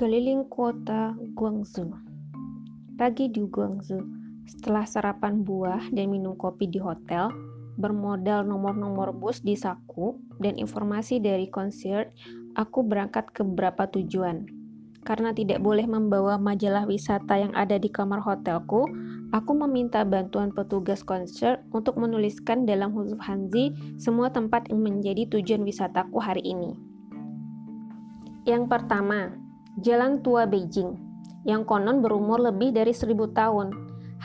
Keliling kota Guangzhou. Pagi di Guangzhou, setelah sarapan buah dan minum kopi di hotel, bermodal nomor-nomor bus di saku dan informasi dari konser, aku berangkat ke beberapa tujuan. Karena tidak boleh membawa majalah wisata yang ada di kamar hotelku, aku meminta bantuan petugas konser untuk menuliskan dalam huruf Hanzi semua tempat yang menjadi tujuan wisataku hari ini. Yang pertama, Jalan Tua Beijing, yang konon berumur lebih dari seribu tahun.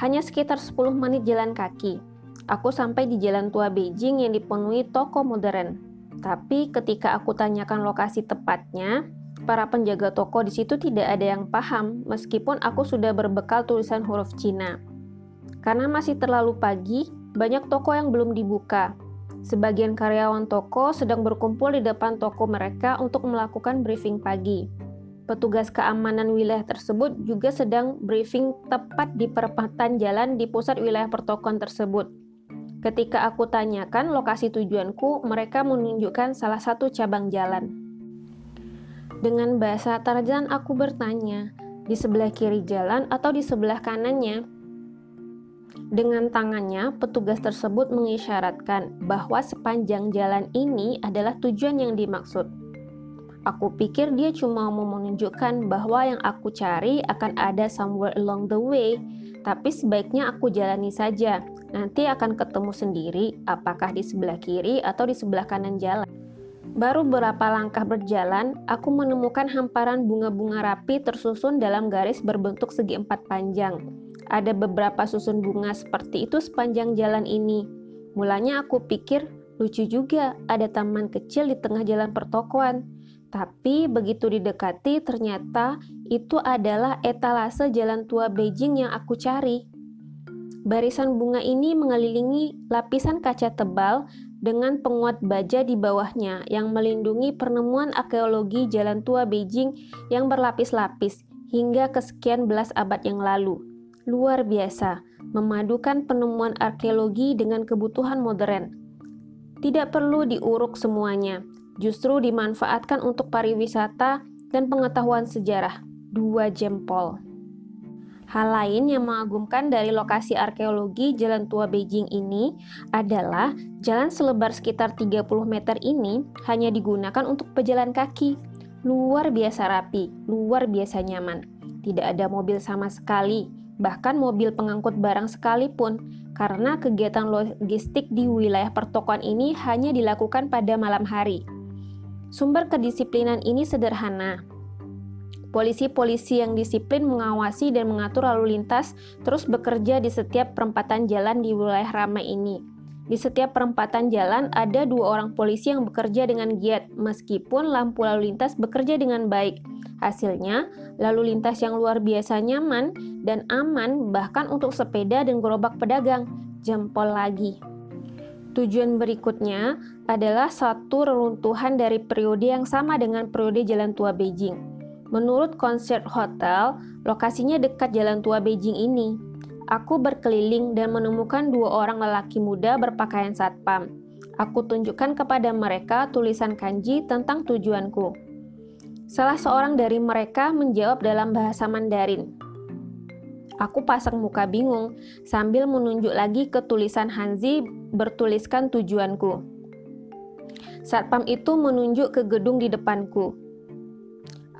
Hanya sekitar 10 menit jalan kaki. Aku sampai di Jalan Tua Beijing yang dipenuhi toko modern. Tapi ketika aku tanyakan lokasi tepatnya, para penjaga toko di situ tidak ada yang paham meskipun aku sudah berbekal tulisan huruf Cina. Karena masih terlalu pagi, banyak toko yang belum dibuka. Sebagian karyawan toko sedang berkumpul di depan toko mereka untuk melakukan briefing pagi. Petugas keamanan wilayah tersebut juga sedang briefing tepat di perempatan jalan di pusat wilayah pertokoan tersebut. Ketika aku tanyakan lokasi tujuanku, mereka menunjukkan salah satu cabang jalan. Dengan bahasa Tarzan aku bertanya, di sebelah kiri jalan atau di sebelah kanannya? Dengan tangannya, petugas tersebut mengisyaratkan bahwa sepanjang jalan ini adalah tujuan yang dimaksud. Aku pikir dia cuma mau menunjukkan bahwa yang aku cari akan ada somewhere along the way, tapi sebaiknya aku jalani saja. Nanti akan ketemu sendiri apakah di sebelah kiri atau di sebelah kanan jalan. Baru beberapa langkah berjalan, aku menemukan hamparan bunga-bunga rapi tersusun dalam garis berbentuk segi empat panjang. Ada beberapa susun bunga seperti itu sepanjang jalan ini. Mulanya aku pikir lucu juga ada taman kecil di tengah jalan pertokoan. Tapi begitu didekati ternyata itu adalah etalase jalan tua Beijing yang aku cari. Barisan bunga ini mengelilingi lapisan kaca tebal dengan penguat baja di bawahnya yang melindungi penemuan arkeologi jalan tua Beijing yang berlapis-lapis hingga kesekian belas abad yang lalu. Luar biasa, memadukan penemuan arkeologi dengan kebutuhan modern. Tidak perlu diuruk semuanya, justru dimanfaatkan untuk pariwisata dan pengetahuan sejarah. Dua jempol. Hal lain yang mengagumkan dari lokasi arkeologi Jalan Tua Beijing ini adalah jalan selebar sekitar 30 meter ini hanya digunakan untuk pejalan kaki. Luar biasa rapi, luar biasa nyaman. Tidak ada mobil sama sekali, bahkan mobil pengangkut barang sekalipun, karena kegiatan logistik di wilayah pertokoan ini hanya dilakukan pada malam hari. Sumber kedisiplinan ini sederhana, Polisi-polisi yang disiplin mengawasi dan mengatur lalu lintas terus bekerja di setiap perempatan jalan di wilayah ramai ini. Di setiap perempatan jalan ada dua orang polisi yang bekerja dengan giat, meskipun lampu lalu lintas bekerja dengan baik. Hasilnya, lalu lintas yang luar biasa nyaman dan aman bahkan untuk sepeda dan gerobak pedagang. Jempol lagi. Tujuan berikutnya adalah satu reruntuhan dari periode yang sama dengan periode Jalan Tua Beijing. Menurut konsep hotel, lokasinya dekat Jalan Tua Beijing ini. Aku berkeliling dan menemukan dua orang lelaki muda berpakaian satpam. Aku tunjukkan kepada mereka tulisan kanji tentang tujuanku. Salah seorang dari mereka menjawab dalam bahasa Mandarin. Aku pasang muka bingung sambil menunjuk lagi ke tulisan Hanzi bertuliskan tujuanku. Satpam itu menunjuk ke gedung di depanku.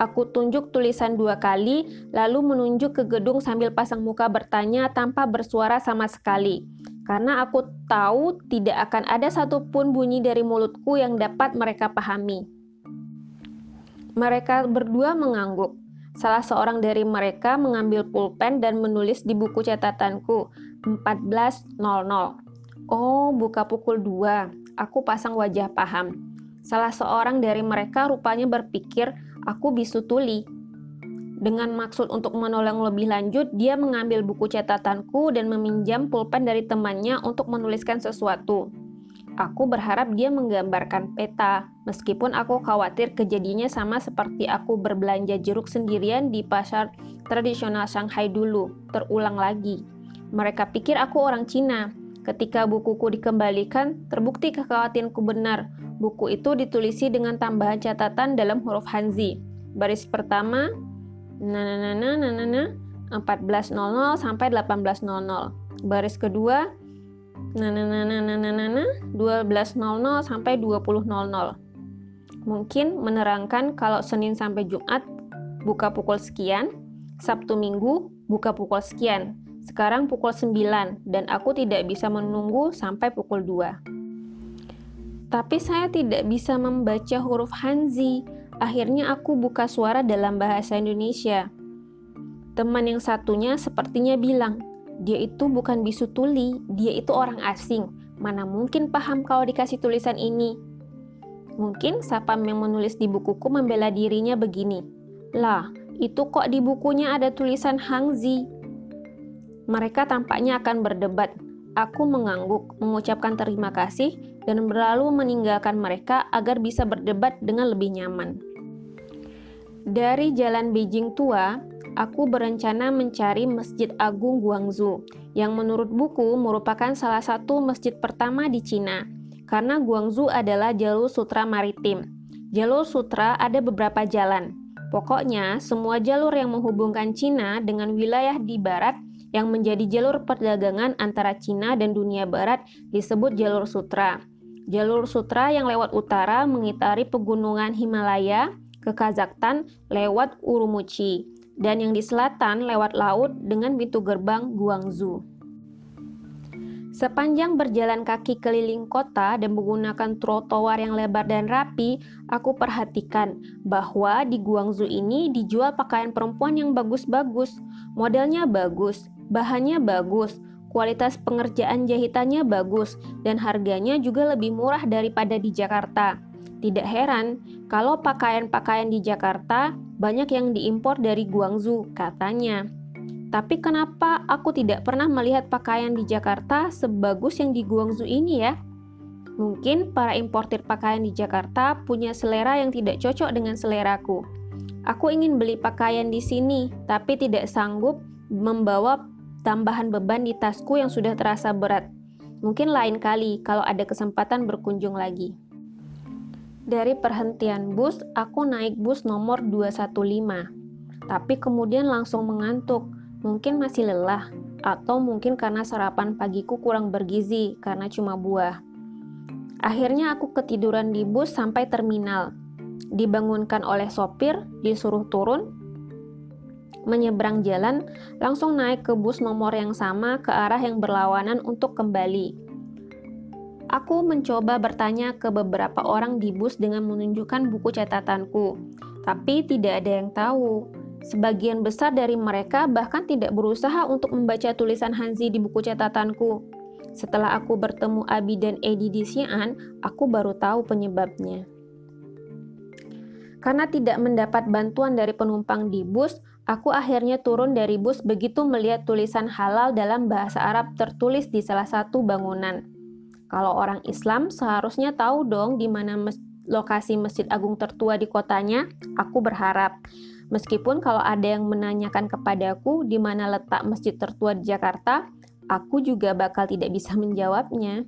Aku tunjuk tulisan dua kali, lalu menunjuk ke gedung sambil pasang muka bertanya tanpa bersuara sama sekali. Karena aku tahu tidak akan ada satupun bunyi dari mulutku yang dapat mereka pahami. Mereka berdua mengangguk. Salah seorang dari mereka mengambil pulpen dan menulis di buku catatanku 14.00. Oh, buka pukul 2. Aku pasang wajah paham. Salah seorang dari mereka rupanya berpikir aku bisu tuli. Dengan maksud untuk menolong lebih lanjut, dia mengambil buku catatanku dan meminjam pulpen dari temannya untuk menuliskan sesuatu. Aku berharap dia menggambarkan peta, meskipun aku khawatir kejadiannya sama seperti aku berbelanja jeruk sendirian di pasar tradisional Shanghai dulu, terulang lagi. Mereka pikir aku orang Cina. Ketika bukuku dikembalikan, terbukti kekhawatiranku benar. Buku itu ditulisi dengan tambahan catatan dalam huruf Hanzi. Baris pertama, na na 14.00 sampai 18.00. Baris kedua, na na na na na na na, na 12.00 sampai 20.00. Mungkin menerangkan kalau Senin sampai Jumat buka pukul sekian, Sabtu Minggu buka pukul sekian, sekarang pukul 9 dan aku tidak bisa menunggu sampai pukul 2. Tapi saya tidak bisa membaca huruf Hanzi. Akhirnya aku buka suara dalam bahasa Indonesia. Teman yang satunya sepertinya bilang, dia itu bukan bisu tuli, dia itu orang asing. Mana mungkin paham kalau dikasih tulisan ini? Mungkin Sapam yang menulis di bukuku membela dirinya begini. Lah, itu kok di bukunya ada tulisan Hangzi? Mereka tampaknya akan berdebat. Aku mengangguk, mengucapkan terima kasih, dan berlalu meninggalkan mereka agar bisa berdebat dengan lebih nyaman. Dari jalan Beijing tua, aku berencana mencari Masjid Agung Guangzhou, yang menurut buku merupakan salah satu masjid pertama di Cina, karena Guangzhou adalah jalur sutra maritim. Jalur sutra ada beberapa jalan. Pokoknya, semua jalur yang menghubungkan Cina dengan wilayah di barat yang menjadi jalur perdagangan antara Cina dan dunia barat disebut jalur sutra. Jalur sutra yang lewat utara mengitari pegunungan Himalaya ke Kazakhstan lewat Urumqi dan yang di selatan lewat laut dengan pintu gerbang Guangzhou. Sepanjang berjalan kaki keliling kota dan menggunakan trotoar yang lebar dan rapi, aku perhatikan bahwa di Guangzhou ini dijual pakaian perempuan yang bagus-bagus. Modelnya bagus, bahannya bagus, kualitas pengerjaan jahitannya bagus, dan harganya juga lebih murah daripada di Jakarta. Tidak heran kalau pakaian-pakaian di Jakarta banyak yang diimpor dari Guangzhou, katanya. Tapi kenapa aku tidak pernah melihat pakaian di Jakarta sebagus yang di Guangzhou ini ya? Mungkin para importir pakaian di Jakarta punya selera yang tidak cocok dengan seleraku. Aku ingin beli pakaian di sini, tapi tidak sanggup membawa tambahan beban di tasku yang sudah terasa berat. Mungkin lain kali kalau ada kesempatan berkunjung lagi. Dari perhentian bus, aku naik bus nomor 215. Tapi kemudian langsung mengantuk. Mungkin masih lelah, atau mungkin karena sarapan pagiku kurang bergizi karena cuma buah. Akhirnya aku ketiduran di bus sampai terminal. Dibangunkan oleh sopir, disuruh turun, menyeberang jalan, langsung naik ke bus nomor yang sama ke arah yang berlawanan untuk kembali. Aku mencoba bertanya ke beberapa orang di bus dengan menunjukkan buku catatanku, tapi tidak ada yang tahu. Sebagian besar dari mereka bahkan tidak berusaha untuk membaca tulisan Hanzi di buku catatanku. Setelah aku bertemu Abi dan Edi di Xi'an, aku baru tahu penyebabnya. Karena tidak mendapat bantuan dari penumpang di bus, aku akhirnya turun dari bus begitu melihat tulisan halal dalam bahasa Arab tertulis di salah satu bangunan. Kalau orang Islam seharusnya tahu dong di mana mes lokasi Masjid Agung tertua di kotanya. Aku berharap. Meskipun kalau ada yang menanyakan kepadaku di mana letak masjid tertua di Jakarta, aku juga bakal tidak bisa menjawabnya.